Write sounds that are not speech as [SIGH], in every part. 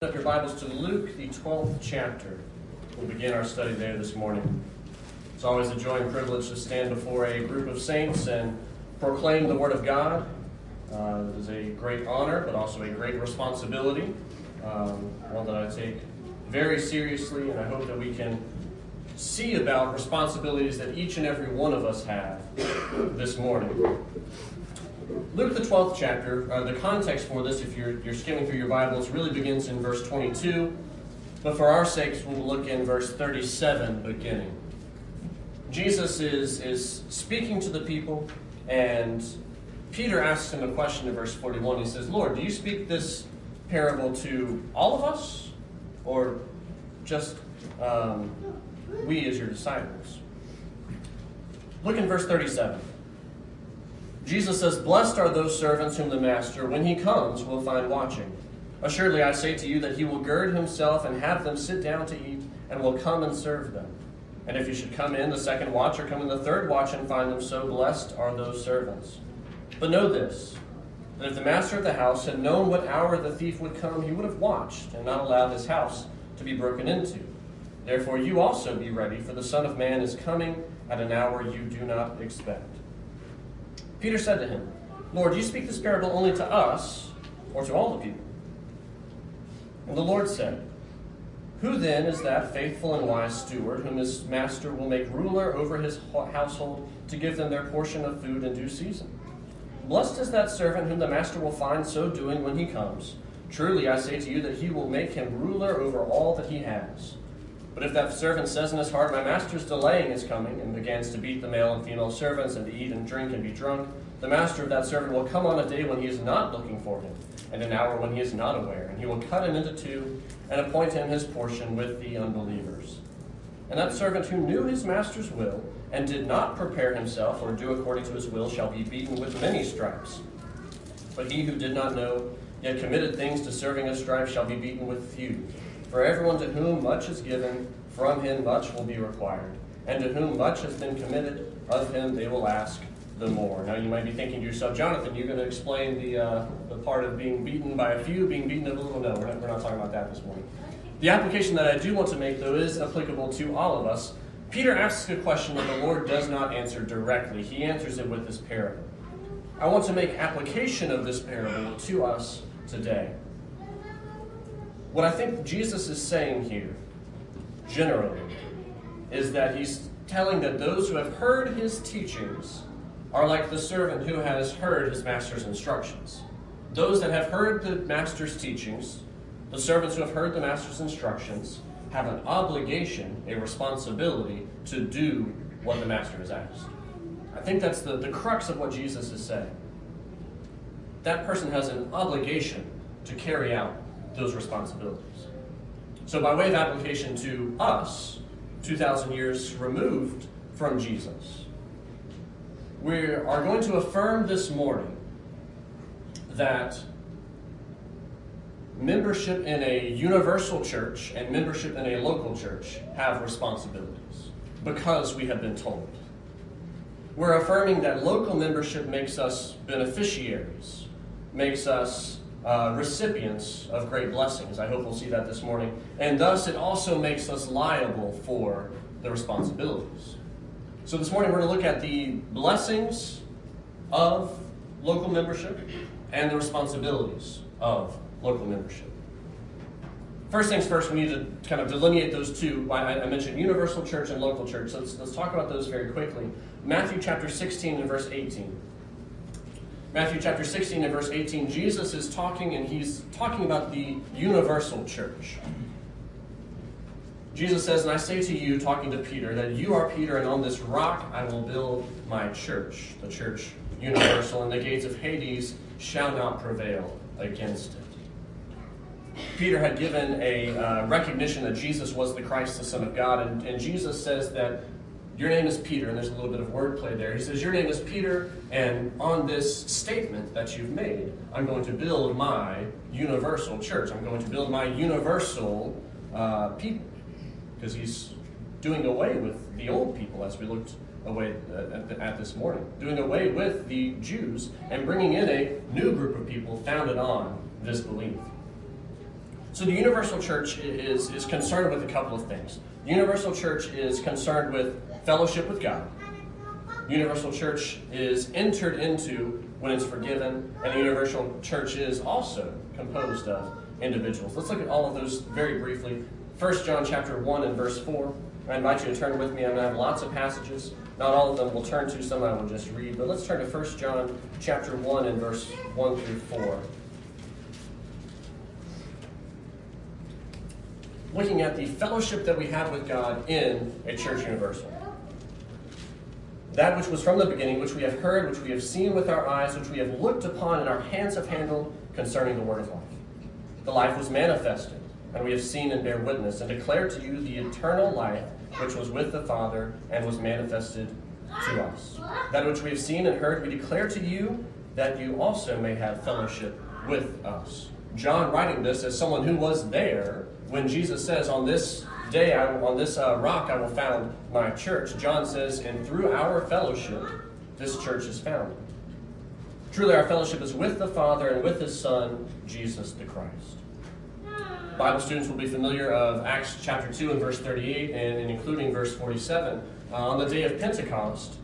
up your Bibles to Luke, the 12th chapter. We'll begin our study there this morning. It's always a joy and privilege to stand before a group of saints and proclaim the Word of God. Uh, it is a great honor, but also a great responsibility, um, one that I take very seriously, and I hope that we can see about responsibilities that each and every one of us have this morning. Luke, the 12th chapter, uh, the context for this, if you're, you're skimming through your Bibles, really begins in verse 22. But for our sakes, we'll look in verse 37 beginning. Jesus is, is speaking to the people, and Peter asks him a question in verse 41. He says, Lord, do you speak this parable to all of us, or just um, we as your disciples? Look in verse 37. Jesus says, Blessed are those servants whom the master, when he comes, will find watching. Assuredly, I say to you that he will gird himself and have them sit down to eat, and will come and serve them. And if you should come in the second watch or come in the third watch and find them so, blessed are those servants. But know this that if the master of the house had known what hour the thief would come, he would have watched and not allowed his house to be broken into. Therefore, you also be ready, for the Son of Man is coming at an hour you do not expect. Peter said to him, Lord, you speak this parable only to us or to all the people? And the Lord said, Who then is that faithful and wise steward whom his master will make ruler over his household to give them their portion of food in due season? Blessed is that servant whom the master will find so doing when he comes. Truly I say to you that he will make him ruler over all that he has. But if that servant says in his heart, My master is delaying his coming, and begins to beat the male and female servants, and to eat and drink and be drunk, the master of that servant will come on a day when he is not looking for him, and an hour when he is not aware, and he will cut him into two, and appoint him his portion with the unbelievers. And that servant who knew his master's will, and did not prepare himself or do according to his will, shall be beaten with many stripes. But he who did not know, yet committed things deserving of stripes, shall be beaten with few. For everyone to whom much is given, from him much will be required. And to whom much has been committed, of him they will ask the more. Now you might be thinking to yourself, Jonathan, you're going to explain the, uh, the part of being beaten by a few, being beaten a little. No, we're not, we're not talking about that this morning. The application that I do want to make, though, is applicable to all of us. Peter asks a question that the Lord does not answer directly. He answers it with this parable. I want to make application of this parable to us today. What I think Jesus is saying here, generally, is that he's telling that those who have heard his teachings are like the servant who has heard his master's instructions. Those that have heard the master's teachings, the servants who have heard the master's instructions, have an obligation, a responsibility to do what the master has asked. I think that's the, the crux of what Jesus is saying. That person has an obligation to carry out those responsibilities. So, by way of application to us, 2,000 years removed from Jesus, we are going to affirm this morning that membership in a universal church and membership in a local church have responsibilities because we have been told. We're affirming that local membership makes us beneficiaries, makes us uh, recipients of great blessings. I hope we'll see that this morning. And thus, it also makes us liable for the responsibilities. So, this morning we're going to look at the blessings of local membership and the responsibilities of local membership. First things first, we need to kind of delineate those two. I, mentioned universal church and local church. So let's, let's talk about those very quickly. Matthew chapter 16 and verse 18. Matthew chapter 16 and verse 18, Jesus is talking and he's talking about the universal church. Jesus says, And I say to you, talking to Peter, that you are Peter, and on this rock I will build my church, the church universal, and the gates of Hades shall not prevail against it. Peter had given a uh, recognition that Jesus was the Christ, the Son of God, and, and Jesus says that your name is Peter, and there's a little bit of wordplay there. He says, Your name is Peter, and on this statement that you've made, I'm going to build my universal church. I'm going to build my universal uh, people. Because he's doing away with the old people, as we looked away at, the, at, this morning, doing away with the Jews and bringing in a new group of people founded on this belief. So the universal church is, is concerned with a couple of things. Universal church is concerned with fellowship with God. Universal church is entered into when it's forgiven, and the universal church is also composed of individuals. Let's look at all of those very briefly. 1 John chapter 1 and verse 4. I invite you to turn with me. I'm going to have lots of passages. Not all of them will turn to, some I will just read. But let's turn to 1 John chapter 1 and verse 1 through 4. Looking at the fellowship that we have with God in a church universal. That which was from the beginning, which we have heard, which we have seen with our eyes, which we have looked upon and our hands have handled concerning the word of life. The life was manifested, and we have seen and bear witness, and declare to you the eternal life which was with the Father and was manifested to us. That which we have seen and heard, we declare to you, that you also may have fellowship with us. John writing this as someone who was there when Jesus says, On this day, I, on this uh, rock, I will found my church. John says, And through our fellowship, this church is founded. Truly, our fellowship is with the Father and with His Son, Jesus the Christ. Bible students will be familiar of Acts chapter 2 and verse 38 and, and including verse 47. Uh, on the day of Pentecost,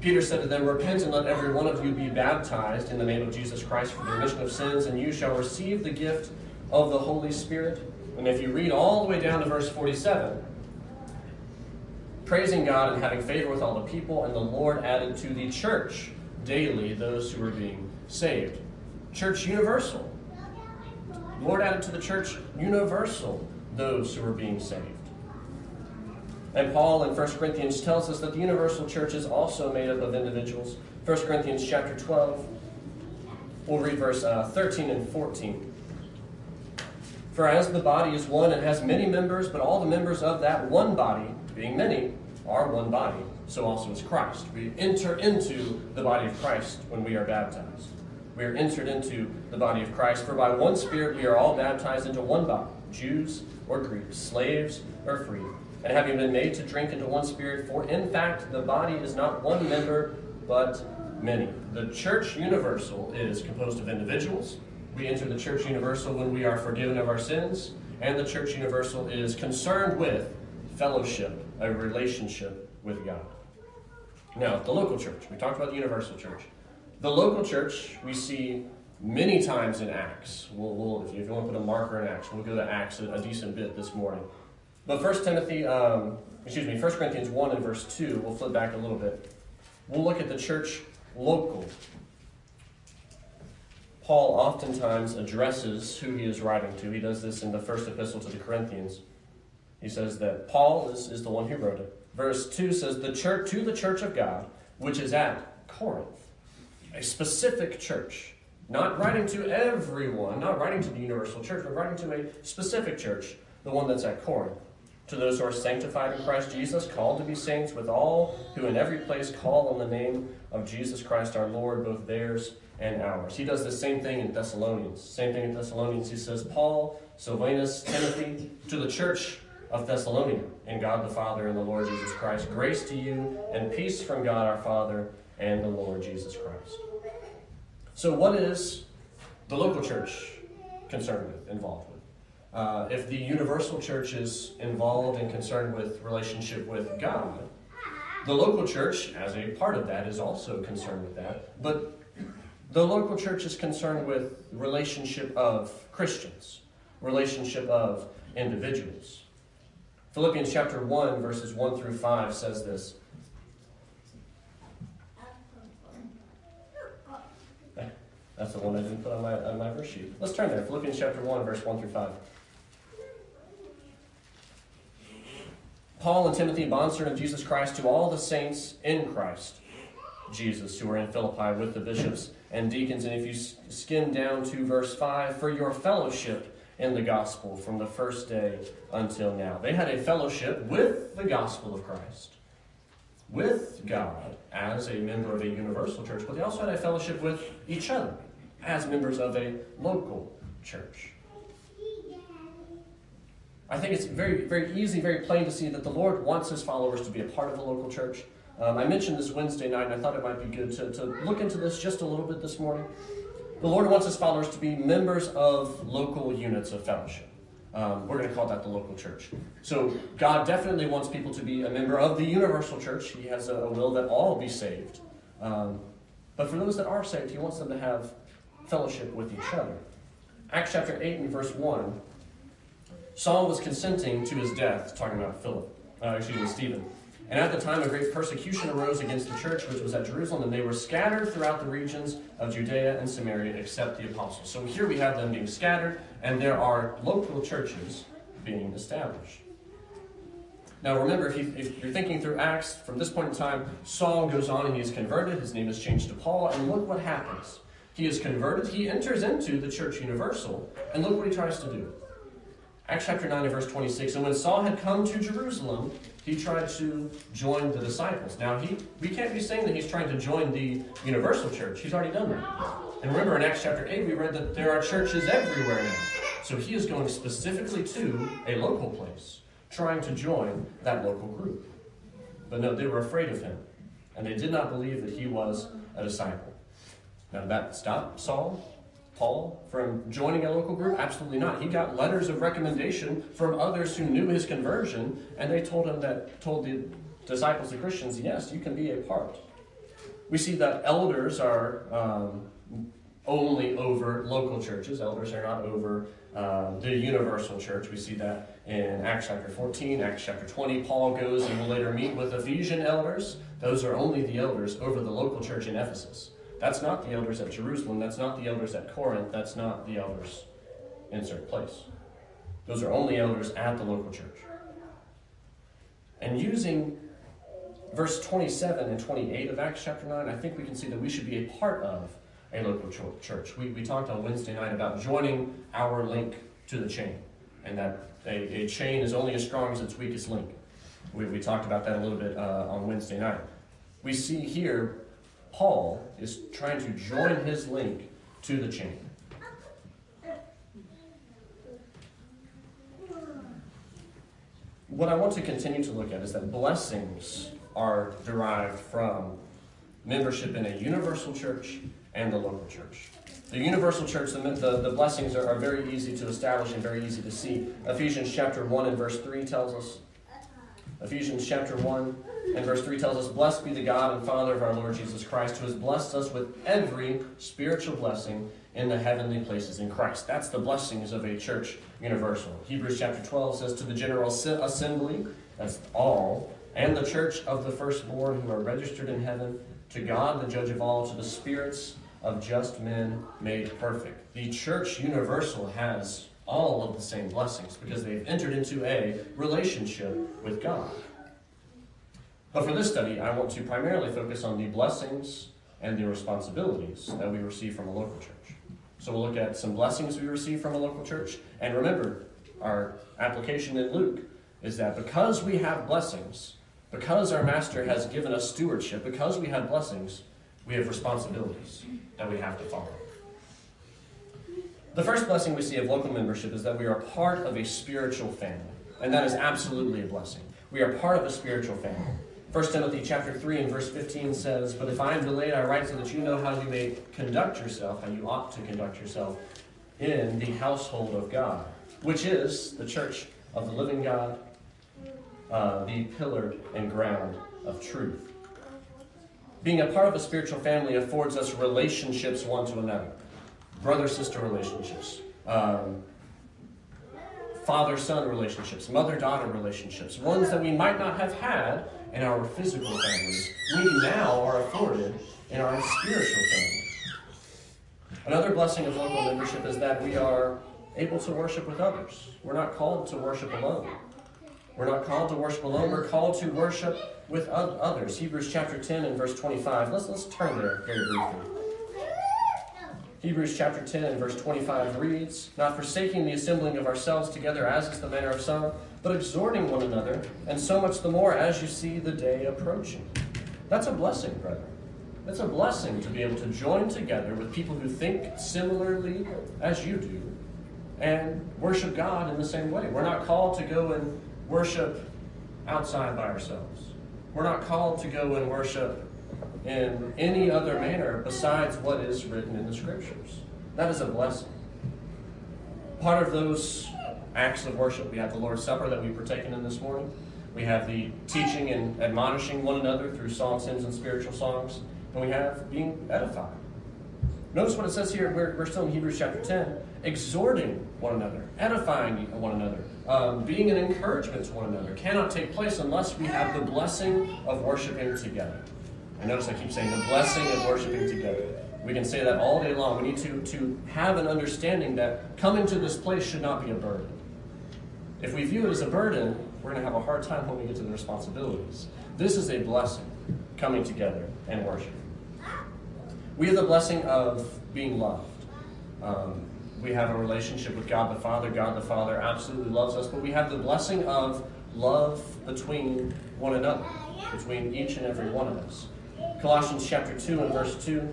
Peter said to them, Repent and let every one of you be baptized in the name of Jesus Christ for the remission of sins, and you shall receive the gift of the Holy Spirit. And if you read all the way down to verse 47, praising God and having favor with all the people, and the Lord added to the church daily those who were being saved. Church universal. Lord added to the church universal those who were being saved. And Paul in 1 Corinthians tells us that the universal church is also made up of individuals. 1 Corinthians chapter 12, we'll read verse uh, 13 and 14. For as the body is one and has many members, but all the members of that one body, being many, are one body, so also is Christ. We enter into the body of Christ when we are baptized we are entered into the body of Christ. For by one Spirit we are all baptized into one body, Jews or Greeks, slaves or free, and having been made to drink into one Spirit. For in fact, the body is not one member, but many. The church universal is composed of individuals. We enter the church universal when we are forgiven of our sins, and the church universal is concerned with fellowship, a relationship with God. Now, the local church. We talked about the universal church. The local church we see many times in Acts. We'll, we'll, if, you, want to put a marker in Acts, we'll go to Acts a, a decent bit this morning. But 1 Timothy, um, excuse me, 1 Corinthians 1 and verse 2, we'll flip back a little bit. We'll look at the church local. Paul oftentimes addresses who he is writing to. He does this in the first epistle to the Corinthians. He says that Paul is, is the one who wrote it. Verse 2 says, the church to the church of God, which is at Corinth a specific church. Not writing to everyone, not writing to the universal church, but writing to a specific church, the one that's at Corinth. To those who are sanctified in Christ Jesus, called to be saints, with all who in every place call on the name of Jesus Christ our Lord, both theirs and ours. He does the same thing in Thessalonians. Same thing in Thessalonians. He says, Paul, Silvanus, Timothy, to the church of Thessalonica, in God the Father and the Lord Jesus Christ. Grace to you and peace from God our Father and the Lord Jesus Christ. So, what is the local church concerned with, involved with? Uh, if the universal church is involved and concerned with relationship with God, the local church, as a part of that, is also concerned with that. But the local church is concerned with relationship of Christians, relationship of individuals. Philippians chapter 1, verses 1 through 5 says this. That's the one I didn't put on my, on my verse sheet. Let's turn there. Philippians chapter 1, verse 1 through 5. Paul and Timothy, bondservant of Jesus Christ, to all the saints in Christ Jesus who are in Philippi with the bishops and deacons. And if you skim down to verse 5, for your fellowship in the gospel from the first day until now. They had a fellowship with the gospel of Christ, with God as a member of a universal church, but they also had a fellowship with each other as members of a local church. I think it's very, very easy, very plain to see that the Lord wants his followers to be a part of a local church. Um, I mentioned this Wednesday night, and I thought it might be good to, to look into this just a little bit this morning. The Lord wants his followers to be members of local units of fellowship. Um, we're going to call that the local church. So God definitely wants people to be a member of the universal church. He has a, a will that all be saved. Um, but for those that are saved, He wants them to have fellowship with each other. Acts chapter 8 and verse 1, Saul was consenting to his death, talking about Philip, uh, excuse me, Stephen. And at the time, a great persecution arose against the church, which was at Jerusalem, and they were scattered throughout the regions of Judea and Samaria, except the apostles. So here we have them being scattered, and there are local churches being established. Now remember, if, you, you're thinking through Acts, from this point in time, Saul goes on and he is converted. His name is changed to Paul, and look what happens. He is converted, he enters into the church universal, and look what he tries to do. Acts chapter 9 and verse 26. And when Saul had come to Jerusalem, he tried to join the disciples. Now, he we can't be saying that he's trying to join the universal church. He's already done that. And remember in Acts chapter 8, we read that there are churches everywhere now. So he is going specifically to a local place, trying to join that local group. But no, they were afraid of him, and they did not believe that he was a disciple. Now, that stopped Saul Paul from joining a local group? Absolutely not. He got letters of recommendation from others who knew his conversion, and they told him that told the disciples, the Christians, yes, you can be a part. We see that elders are um, only over local churches. Elders are not over uh, the universal church. We see that in Acts chapter 14, Acts chapter 20. Paul goes and will later meet with Ephesian elders. Those are only the elders over the local church in Ephesus. That's not the elders at Jerusalem. That's not the elders at Corinth. That's not the elders in insert place. Those are only elders at the local church. And using verse 27 and 28 of Acts chapter 9, I think we can see that we should be a part of a local church. We, we talked on Wednesday night about joining our link to the chain, and that a, a chain is only as strong as its weakest link. We, we talked about that a little bit uh, on Wednesday night. We see here Paul is trying to join his link to the chain. What I want to continue to look at is that blessings are derived from membership in a universal church and the local church. The universal church, the, the, the blessings are, are very easy to establish and very easy to see. Ephesians chapter 1 and verse 3 tells us Ephesians chapter 1 and verse 3 tells us, Blessed be the God and Father of our Lord Jesus Christ, who has blessed us with every spiritual blessing in the heavenly places in Christ. That's the blessings of a church universal. Hebrews chapter 12 says, To the general assembly, that's all, and the church of the firstborn who are registered in heaven, to God, the judge of all, to the spirits of just men made perfect. The church universal has all of the same blessings because they've entered into a relationship with God. But for this study, I want to primarily focus on the blessings and the responsibilities that we receive from a local church. So we'll look at some blessings we receive from a local church. And remember, our application in Luke is that because we have blessings, because our master has given us stewardship, because we have blessings, we have responsibilities that we have to follow. The first blessing we see of local membership is that we are part of a spiritual family. And that is absolutely a blessing. We are part of a spiritual family. 1 Timothy chapter 3 and verse 15 says, But if I am delayed, I write so that you know how you may conduct yourself, how you ought to conduct yourself in the household of God, which is the church of the living God, uh, the pillar and ground of truth. Being a part of a spiritual family affords us relationships one to another brother sister relationships, um, father son relationships, mother daughter relationships, ones that we might not have had in our physical families, we now are afforded in our spiritual family. Another blessing of local membership is that we are able to worship with others. We're not called to worship alone. We're not called to worship alone. We're called to worship with others. Hebrews chapter 10 and verse 25. Let's, let's turn there very briefly. Hebrews chapter 10 and verse 25 reads, Not forsaking the assembling of ourselves together as is the manner of some, but exhorting one another, and so much the more as you see the day approaching. That's a blessing, brethren. It's a blessing to be able to join together with people who think similarly as you do and worship God in the same way. We're not called to go and worship outside by ourselves. We're not called to go and worship in any other manner besides what is written in the Scriptures. That is a blessing. Part of those acts of worship. We have the Lord's Supper that we've partaken in this morning. We have the teaching and admonishing one another through songs, hymns, and spiritual songs. And we have being edified. Notice what it says here. We're, we're still in Hebrews chapter 10. Exhorting one another, edifying one another, um, being an encouragement to one another cannot take place unless we have the blessing of worshiping together. And notice I keep saying the blessing of worshiping together. We can say that all day long. We need to, to have an understanding that coming to this place should not be a burden. If we view it as a burden, we're going to have a hard time when we get to the responsibilities. This is a blessing, coming together and worshiping. We have the blessing of being loved. Um, we have a relationship with God the Father. God the Father absolutely loves us, but we have the blessing of love between one another, between each and every one of us. Colossians chapter 2 and verse 2.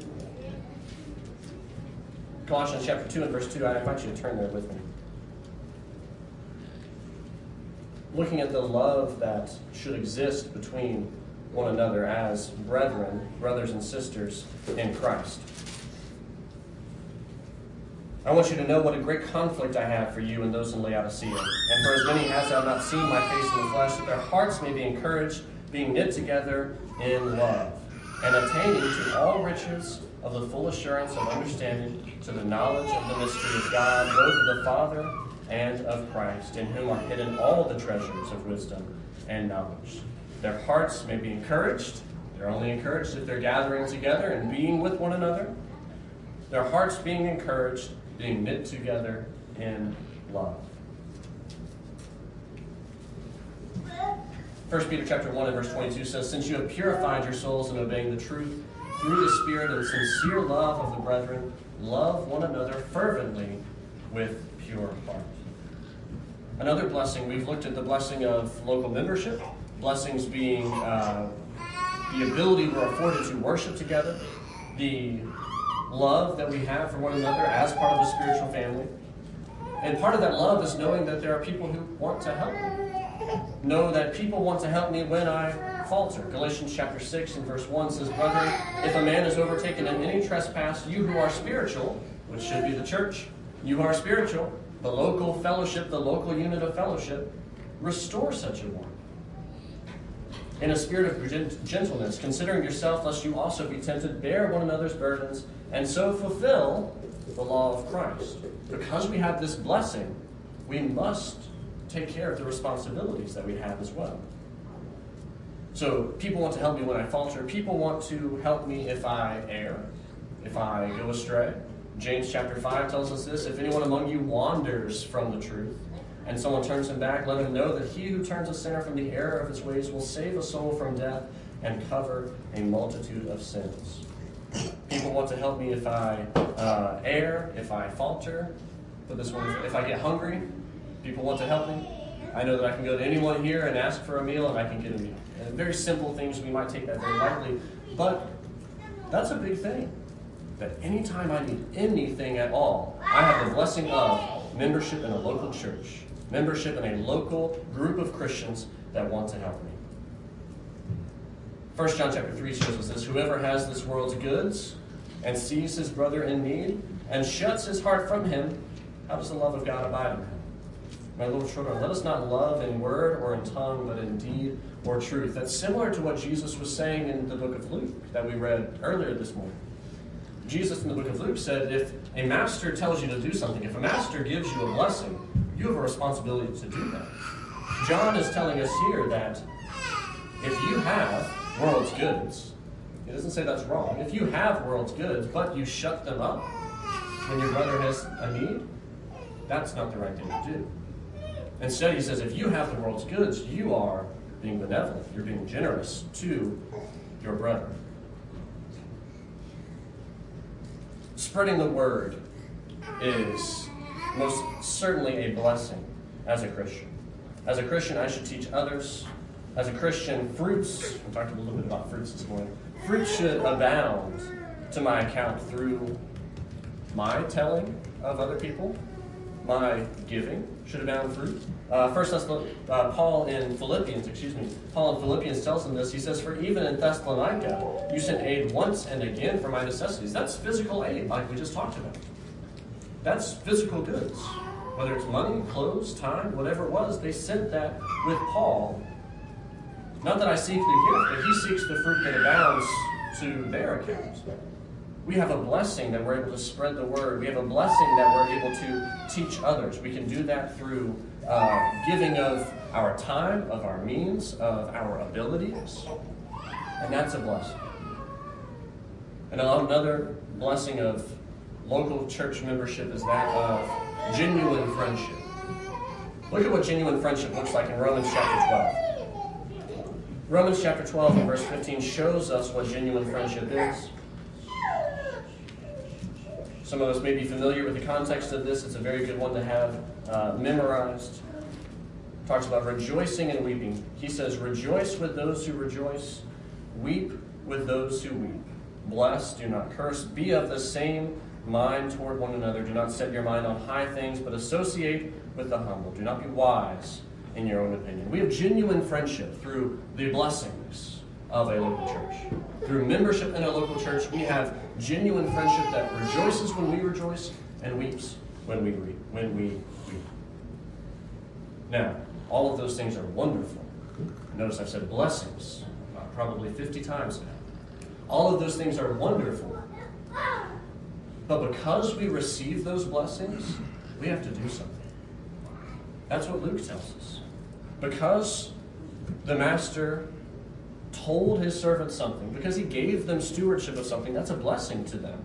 Colossians chapter 2 and verse 2, I invite you to turn there with me. Looking at the love that should exist between one another as brethren, brothers and sisters in Christ. I want you to know what a great conflict I have for you and those in Laodicea. And for as many as have not seen my face in the flesh, that their hearts may be encouraged, being knit together in love, and attaining to all riches of the full assurance of understanding, to the knowledge of the mystery of God, both of the Father and of Christ, in whom are hidden all the treasures of wisdom and knowledge. Their hearts may be encouraged. They're only encouraged if they're gathering together and being with one another. Their hearts being encouraged, being knit together in love. 1 Peter chapter 1 and verse 22 says, Since you have purified your souls in obeying the truth through the Spirit and sincere love of the brethren, love one another fervently with pure heart. Another blessing, we've looked at the blessing of local membership, blessings being uh, the ability we're afforded to worship together, the love that we have for one another as part of the spiritual family. And part of that love is knowing that there are people who want to help me. Know that people want to help me when I falter. Galatians chapter 6 and verse 1 says, Brethren, if a man is overtaken in any trespass, you who are spiritual, which should be the church, you who are spiritual, the local fellowship, the local unit of fellowship, restore such a one. In a spirit of gentleness, considering yourself, lest you also be tempted, bear one another's burdens, and so fulfill the law of Christ. Because we have this blessing, we must take care of the responsibilities that we have as well. So, people want to help me when I falter. People want to help me if I err, if I go astray. James chapter 5 tells us this if anyone among you wanders from the truth, and someone turns him back, let him know that he who turns a sinner from the error of his ways will save a soul from death and cover a multitude of sins. People want to help me if I uh, err, if I falter. This one, if I get hungry, people want to help me. I know that I can go to anyone here and ask for a meal and I can get a meal. And very simple things, we might take that very lightly, but that's a big thing. That anytime I need anything at all, I have the blessing of membership in a local church, membership in a local group of Christians that want to help me. 1 John chapter 3 shows us this Whoever has this world's goods and sees his brother in need and shuts his heart from him, how does the love of God abide in him? My little children, let us not love in word or in tongue, but in deed or truth. That's similar to what Jesus was saying in the book of Luke that we read earlier this morning. Jesus in the book of Luke said, if a master tells you to do something, if a master gives you a blessing, you have a responsibility to do that. John is telling us here that if you have world's goods, he doesn't say that's wrong. If you have world's goods, but you shut them up when your brother has a need, that's not the right thing to do. Instead, he says, if you have the world's goods, you are being benevolent, you're being generous to your brother. Spreading the word is most certainly a blessing as a Christian. As a Christian, I should teach others. As a Christian, fruits, we talked a little bit about fruits this morning, fruits should abound to my account through my telling of other people, my giving should abound fruit. Uh, first, uh, Paul in Philippians, excuse me, Paul in Philippians tells them this. He says, "For even in Thessalonica, you sent aid once and again for my necessities." That's physical aid, like we just talked about. That's physical goods. whether it's money, clothes, time, whatever it was, they sent that with Paul. Not that I seek the gift, but he seeks the fruit that abounds to their account. We have a blessing that we're able to spread the word. We have a blessing that we're able to teach others. We can do that through uh, giving of our time, of our means, of our abilities. And that's a blessing. And another blessing of local church membership is that of genuine friendship. Look at what genuine friendship looks like in Romans chapter 12. Romans chapter 12 and verse 15 shows us what genuine friendship is. Some of us may be familiar with the context of this. It's a very good one to have uh, memorized. Talks about rejoicing and weeping. He says, Rejoice with those who rejoice, weep with those who weep. Bless, do not curse. Be of the same mind toward one another. Do not set your mind on high things, but associate with the humble. Do not be wise in your own opinion. We have genuine friendship through the blessings of a local church. Through membership in a local church, we have genuine friendship that rejoices when we rejoice and weeps when we weep. When we weep. Now, all of those things are wonderful. Notice I've said blessings uh, probably 50 times now. All of those things are wonderful. But because we receive those blessings, we have to do something. That's what Luke tells us. Because the master told his servants something, because he gave them stewardship of something, that's a blessing to them.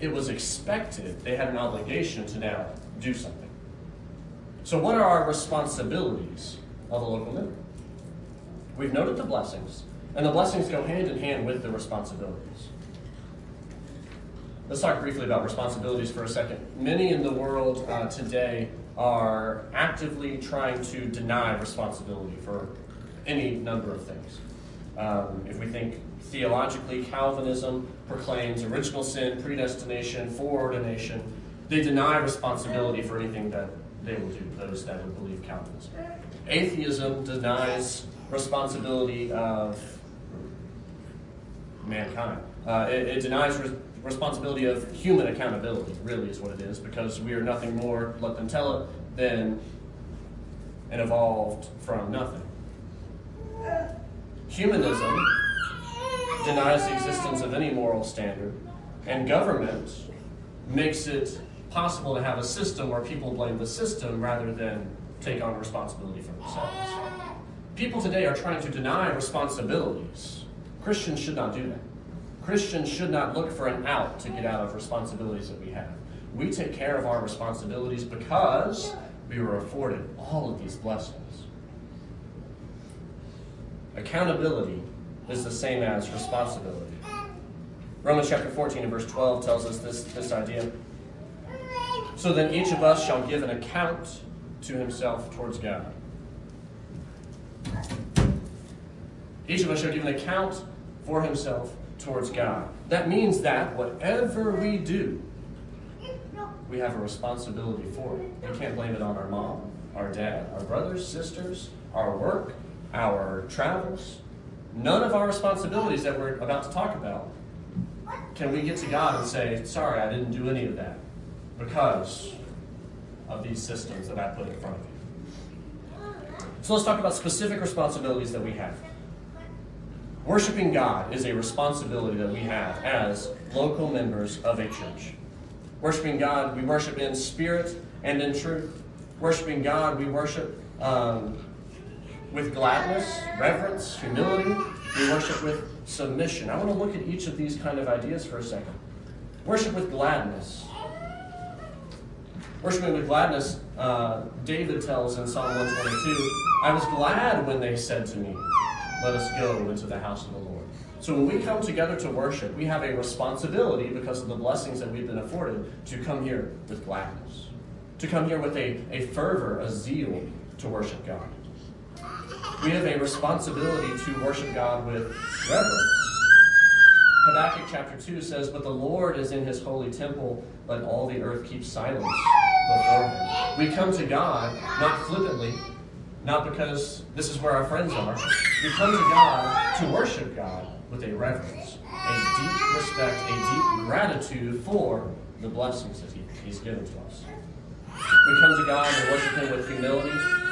It was expected. They had an obligation to now do something. So, what are our responsibilities of a local member? We've noted the blessings, and the blessings go hand in hand with the responsibilities. Let's talk briefly about responsibilities for a second. Many in the world uh, today are actively trying to deny responsibility for any number of things. Um, if we think theologically, Calvinism proclaims original sin, predestination, foreordination. They deny responsibility for anything that they will do, those that would believe Calvinism. Atheism denies responsibility of mankind. Uh, it, it, denies re- responsibility of human accountability, really, is what it is, because we are nothing more, let them tell it, than an evolved from nothing. Humanism denies the existence of any moral standard, and government makes it possible to have a system where people blame the system rather than take on responsibility for themselves. People today are trying to deny responsibilities. Christians should not do that. Christians should not look for an out to get out of responsibilities that we have. We take care of our responsibilities because we were afforded all of these blessings. Accountability is the same as responsibility. Romans chapter 14 and verse 12 tells us this, this idea. So then each of us shall give an account to himself towards God. Each of us shall give an account for himself towards God. That means that whatever we do, we have a responsibility for it. We can't blame it on our mom, our dad, our brothers, sisters, our work, our travels. None of our responsibilities that we're about to talk about can we get to God and say, Sorry, I didn't do any of that because of these systems that I put in front of you. So let's talk about specific responsibilities that we have. Worshiping God is a responsibility that we have as local members of a church. Worshiping God, we worship in spirit and in truth. Worshiping God, we worship um, with gladness, reverence, humility. We worship with submission. I want to look at each of these kind of ideas for a second. Worship with gladness. Worshiping with gladness, uh, David tells in Psalm 122, I was glad when they said to me, Let us go into the house of the Lord. So when we come together to worship, we have a responsibility because of the blessings that we've been afforded to come here with gladness, to come here with a, a fervor, a zeal to worship God. We have a responsibility to worship God with reverence. Habakkuk chapter 2 says, But the Lord is in his holy temple, let all the earth keep silence before him. We come to God not flippantly, not because this is where our friends are. We come to God to worship God with a reverence, a deep respect, a deep gratitude for the blessings that he, He's given to us. We come to God and worship Him with humility.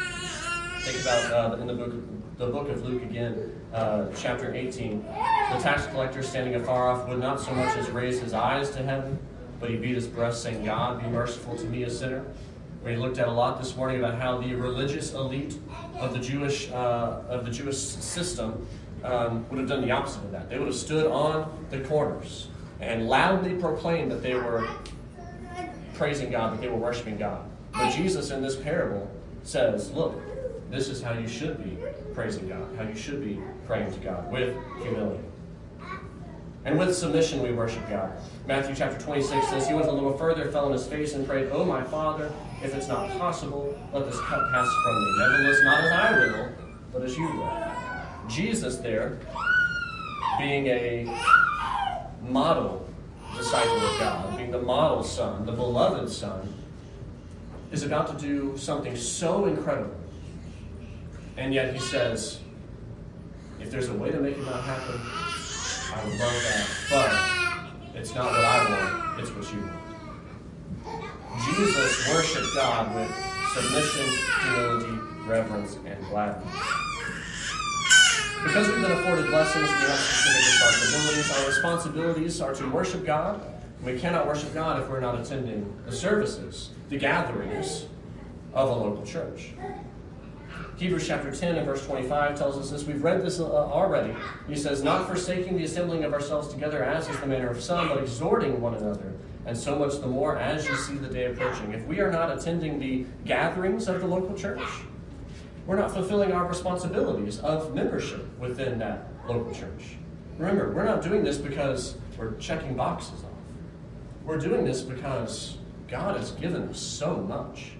Think about uh, in the book, the book of Luke again, uh, chapter 18. The tax collector standing afar off would not so much as raise his eyes to heaven, but he beat his breast, saying, God, be merciful to me, a sinner. We looked at a lot this morning about how the religious elite of the Jewish uh, of the Jewish system um, would have done the opposite of that. They would have stood on the corners and loudly proclaimed that they were praising God, that they were worshiping God. But Jesus in this parable says, look, this is how you should be praising God, how you should be praying to God with humility. And with submission we worship God. Matthew chapter 26 says, He went a little further, fell on his face, and prayed, Oh, my Father, if it's not possible, let this cup pass from me. Nevertheless, not as I will, but as you will. Jesus there, being a model disciple of God, being the model son, the beloved son, is about to do something so incredible. And yet he says, if there's a way to make it not happen, I would love that. But it's not what I want, it's what you want. Jesus worshiped God with submission, humility, reverence, and gladness. Because we've been afforded blessings, we have specific responsibilities. Our responsibilities are to worship God. We cannot worship God if we're not attending the services, the gatherings of a local church. Hebrews chapter 10 and verse 25 tells us this. We've read this uh, already. He says, Not forsaking the assembling of ourselves together, as is the manner of some, but exhorting one another, and so much the more as you see the day approaching. If we are not attending the gatherings of the local church, we're not fulfilling our responsibilities of membership within that local church. Remember, we're not doing this because we're checking boxes off. We're doing this because God has given us so much.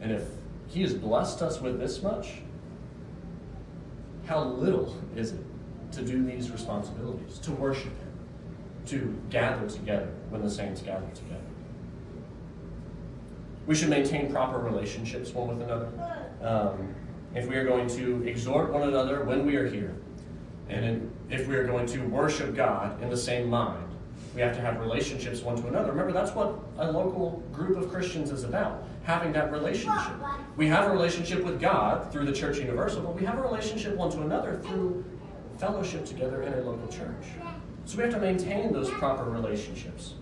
And if he has blessed us with this much. How little is it to do these responsibilities, to worship Him, to gather together when the saints gather together? We should maintain proper relationships one with another. Um, if we are going to exhort one another when we are here, and in, if we are going to worship God in the same mind, we have to have relationships one to another. Remember, that's what a local group of Christians is about having that relationship. We have a relationship with God through the Church Universal, but we have a relationship one to another through fellowship together in a local church. So we have to maintain those proper relationships.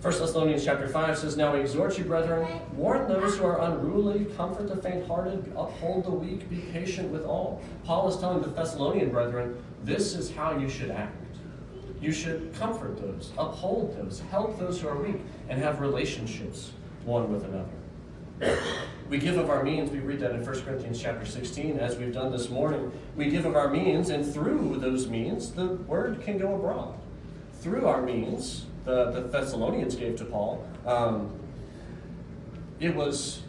1 Thessalonians chapter 5 says, Now we exhort you, brethren, warn those who are unruly, comfort the faint-hearted, uphold the weak, be patient with all. Paul is telling the Thessalonian brethren, this is how you should act. You should comfort those, uphold those, help those who are weak, and have relationships one with another. We give of our means, we read that in 1 Corinthians chapter 16, as we've done this morning. We give of our means, and through those means, the word can go abroad. Through our means, the, the Thessalonians gave to Paul, um, it was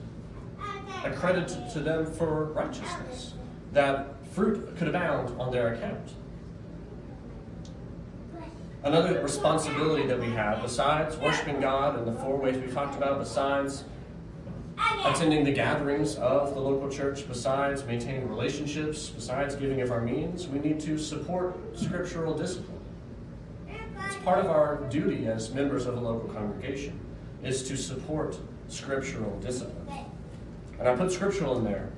accredited to them for righteousness, that fruit could abound on their account. Another responsibility that we have, besides worshiping God in the four ways we talked about, besides attending the gatherings of the local church, besides maintaining relationships, besides giving of our means, we need to support scriptural discipline. It's part of our duty as members of a local congregation is to support scriptural discipline. And I put scriptural in there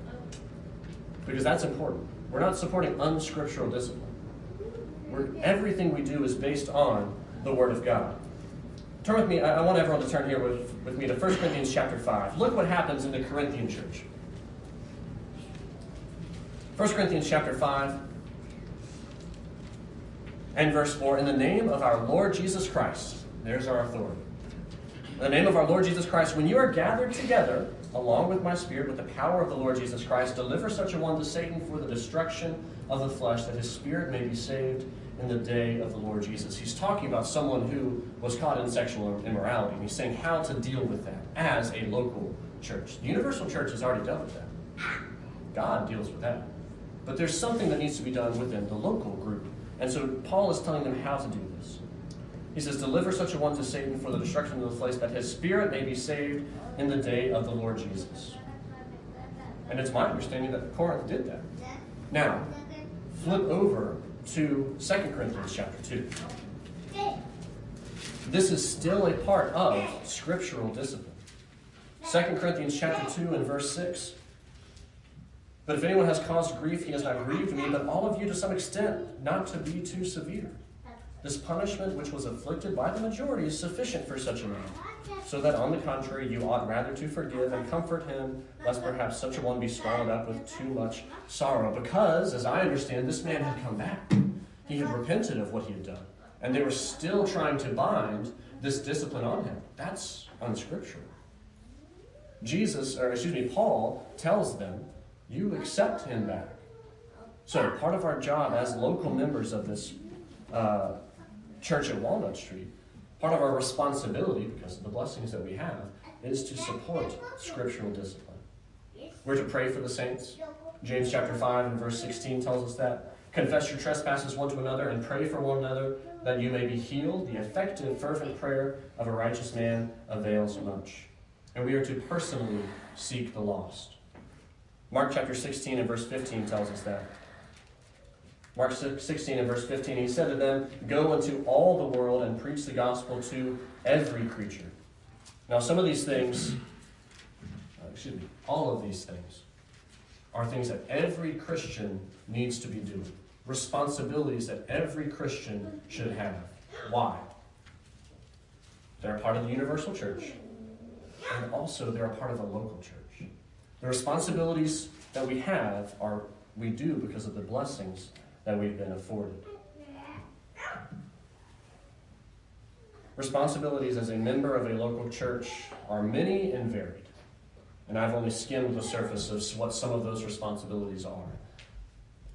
because that's important. We're not supporting unscriptural discipline. We're, everything we do is based on the Word of God. Turn with me, I, I want everyone to turn here with, with me to 1 Corinthians chapter 5. Look what happens in the Corinthian church. 1 Corinthians chapter 5 and verse 4 In the name of our Lord Jesus Christ, there's our authority. In the name of our Lord Jesus Christ, when you are gathered together, along with my spirit, with the power of the Lord Jesus Christ, deliver such a one to Satan for the destruction of the flesh, that his spirit may be saved in the day of the Lord Jesus. He's talking about someone who was caught in sexual immorality, and he's saying how to deal with that as a local church. The universal church has already dealt with that. God deals with that. But there's something that needs to be done within the local group. And so Paul is telling them how to do this. He says, Deliver such a one to Satan for the destruction of the flesh, that his spirit may be saved in the day of the Lord Jesus. And it's my understanding that Corinth did that. Now, flip over to 2 Corinthians chapter 2. This is still a part of scriptural discipline. 2 Corinthians chapter 2 and verse 6. But if anyone has caused grief, he has not grieved me, but all of you to some extent, not to be too severe. This punishment which was afflicted by the majority is sufficient for such a man, so that on the contrary you ought rather to forgive and comfort him, lest perhaps such a one be swallowed up with too much sorrow. Because, as I understand, this man had come back. He had repented of what he had done, and they were still trying to bind this discipline on him. That's unscriptural. Jesus, or excuse me, Paul tells them, you accept him back. So part of our job as local members of this uh, church at Walnut Street, part of our responsibility, because of the blessings that we have, is to support scriptural discipline. We're to pray for the saints. James chapter 5 and verse 16 tells us that. Confess your trespasses one to another and pray for one another that you may be healed. The effective, fervent prayer of a righteous man avails much. And we are to personally seek the lost. Mark chapter 16 and verse 15 tells us that. Mark 16 and verse 15, he said to them, Go into all the world and preach the gospel to every creature. Now, some of these things, uh, excuse me, all of these things are things that every Christian needs to be doing, responsibilities that every Christian should have. Why? They're a part of the universal church, and also they're a part of the local church. The responsibilities that we have are we do because of the blessings that we've been afforded. Responsibilities as a member of a local church are many and varied, and I've only skimmed the surface of what some of those responsibilities are.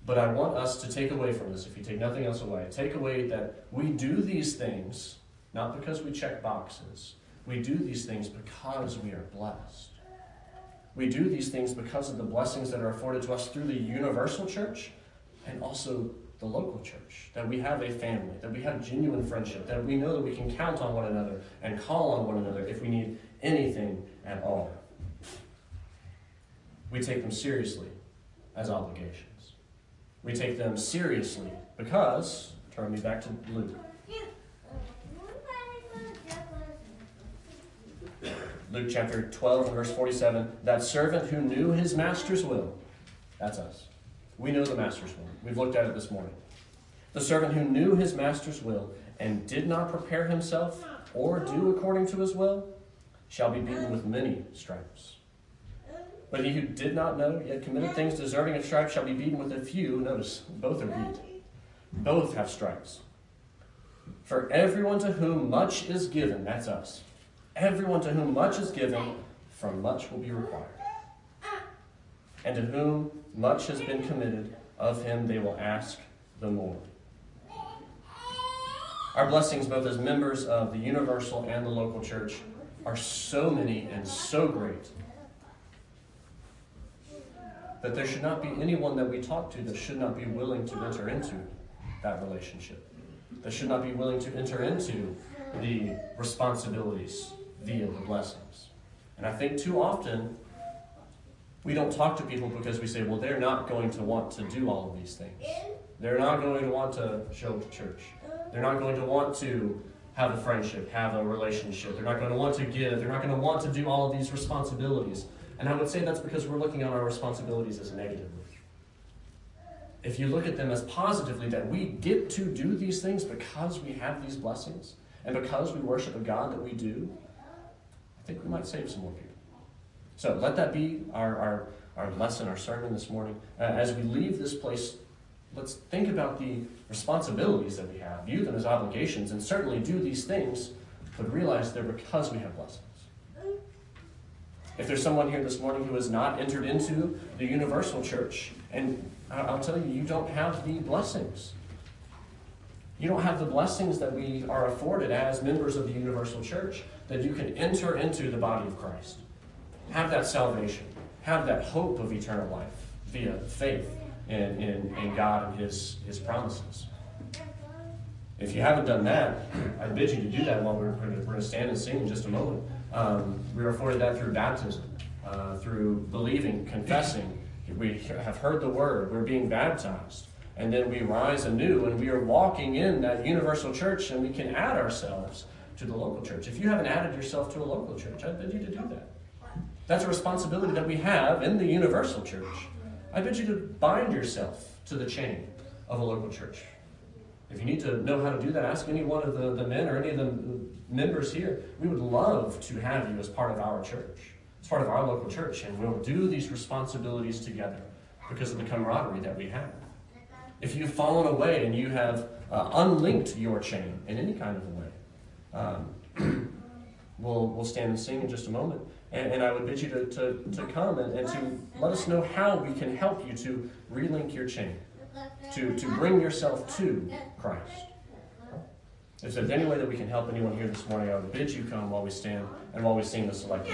But I want us to take away from this, if you take nothing else away, take away that we do these things not because we check boxes. We do these things because we are blessed. We do these things because of the blessings that are afforded to us through the universal church and also the local church. That we have a family, that we have genuine friendship, that we know that we can count on one another and call on one another if we need anything at all. We take them seriously as obligations. We take them seriously because, turn me back to Luke. Luke chapter 12 verse 47 that servant who knew his master's will, that's us. We know the master's will. We've looked at it this morning. The servant who knew his master's will and did not prepare himself or do according to his will shall be beaten with many stripes. But he who did not know, yet committed things deserving of stripes, shall be beaten with a few. Notice, both are beat. Both have stripes. For everyone to whom much is given, that's us. Everyone to whom much is given, from much will be required. And to whom much has been committed, of him they will ask the more. Our blessings, both as members of the universal and the local church, are so many and so great that there should not be anyone that we talk to that should not be willing to enter into that relationship, that should not be willing to enter into the responsibilities via the blessings. And I think too often we don't talk to people because we say, well, they're not going to want to do all of these things. They're not going to want to show church. They're not going to want to have a friendship, have a relationship. They're not going to want to give. They're not going to want to do all of these responsibilities. And I would say that's because we're looking at our responsibilities as negatively. If you look at them as positively, that we get to do these things because we have these blessings and because we worship a God that we do, I think we might save some more people. So let that be our, our, our lesson, our sermon this morning. Uh, as we leave this place, let's think about the responsibilities that we have, view them as obligations, and certainly do these things, but realize they're because we have blessings. If there's someone here this morning who has not entered into the universal church, and I'll tell you, you don't have the blessings. You don't have the blessings that we are afforded as members of the universal church, that you can enter into the body of Christ have that salvation, have that hope of eternal life via faith in, in, in God and His, His promises. If you haven't done that, [CLEARS THROAT] I bid you to do that while we're, we're going to stand and sing in just a moment. Um, we are afforded that through baptism, uh, through believing, confessing. We have heard the word, we're being baptized. And then we rise anew and we are walking in that universal church and we can add ourselves to the local church. If you haven't added yourself to a local church, I bid you to do that. That's a responsibility that we have in the universal church. I bid you to bind yourself to the chain of a local church. If you need to know how to do that, ask any one of the, the men or any of the members here. We would love to have you as part of our church, as part of our local church, and we'll do these responsibilities together because of the camaraderie that we have. If you've fallen away and you have uh, unlinked your chain in any kind of a way, um, [CLEARS THROAT] we'll, we'll stand and sing in just a moment. And, and I would bid you to, to, to come and, and to let us know how we can help you to relink your chain, to, to bring yourself to Christ. If there's any way that we can help anyone here this morning, I would bid you come while we stand and while we sing the select.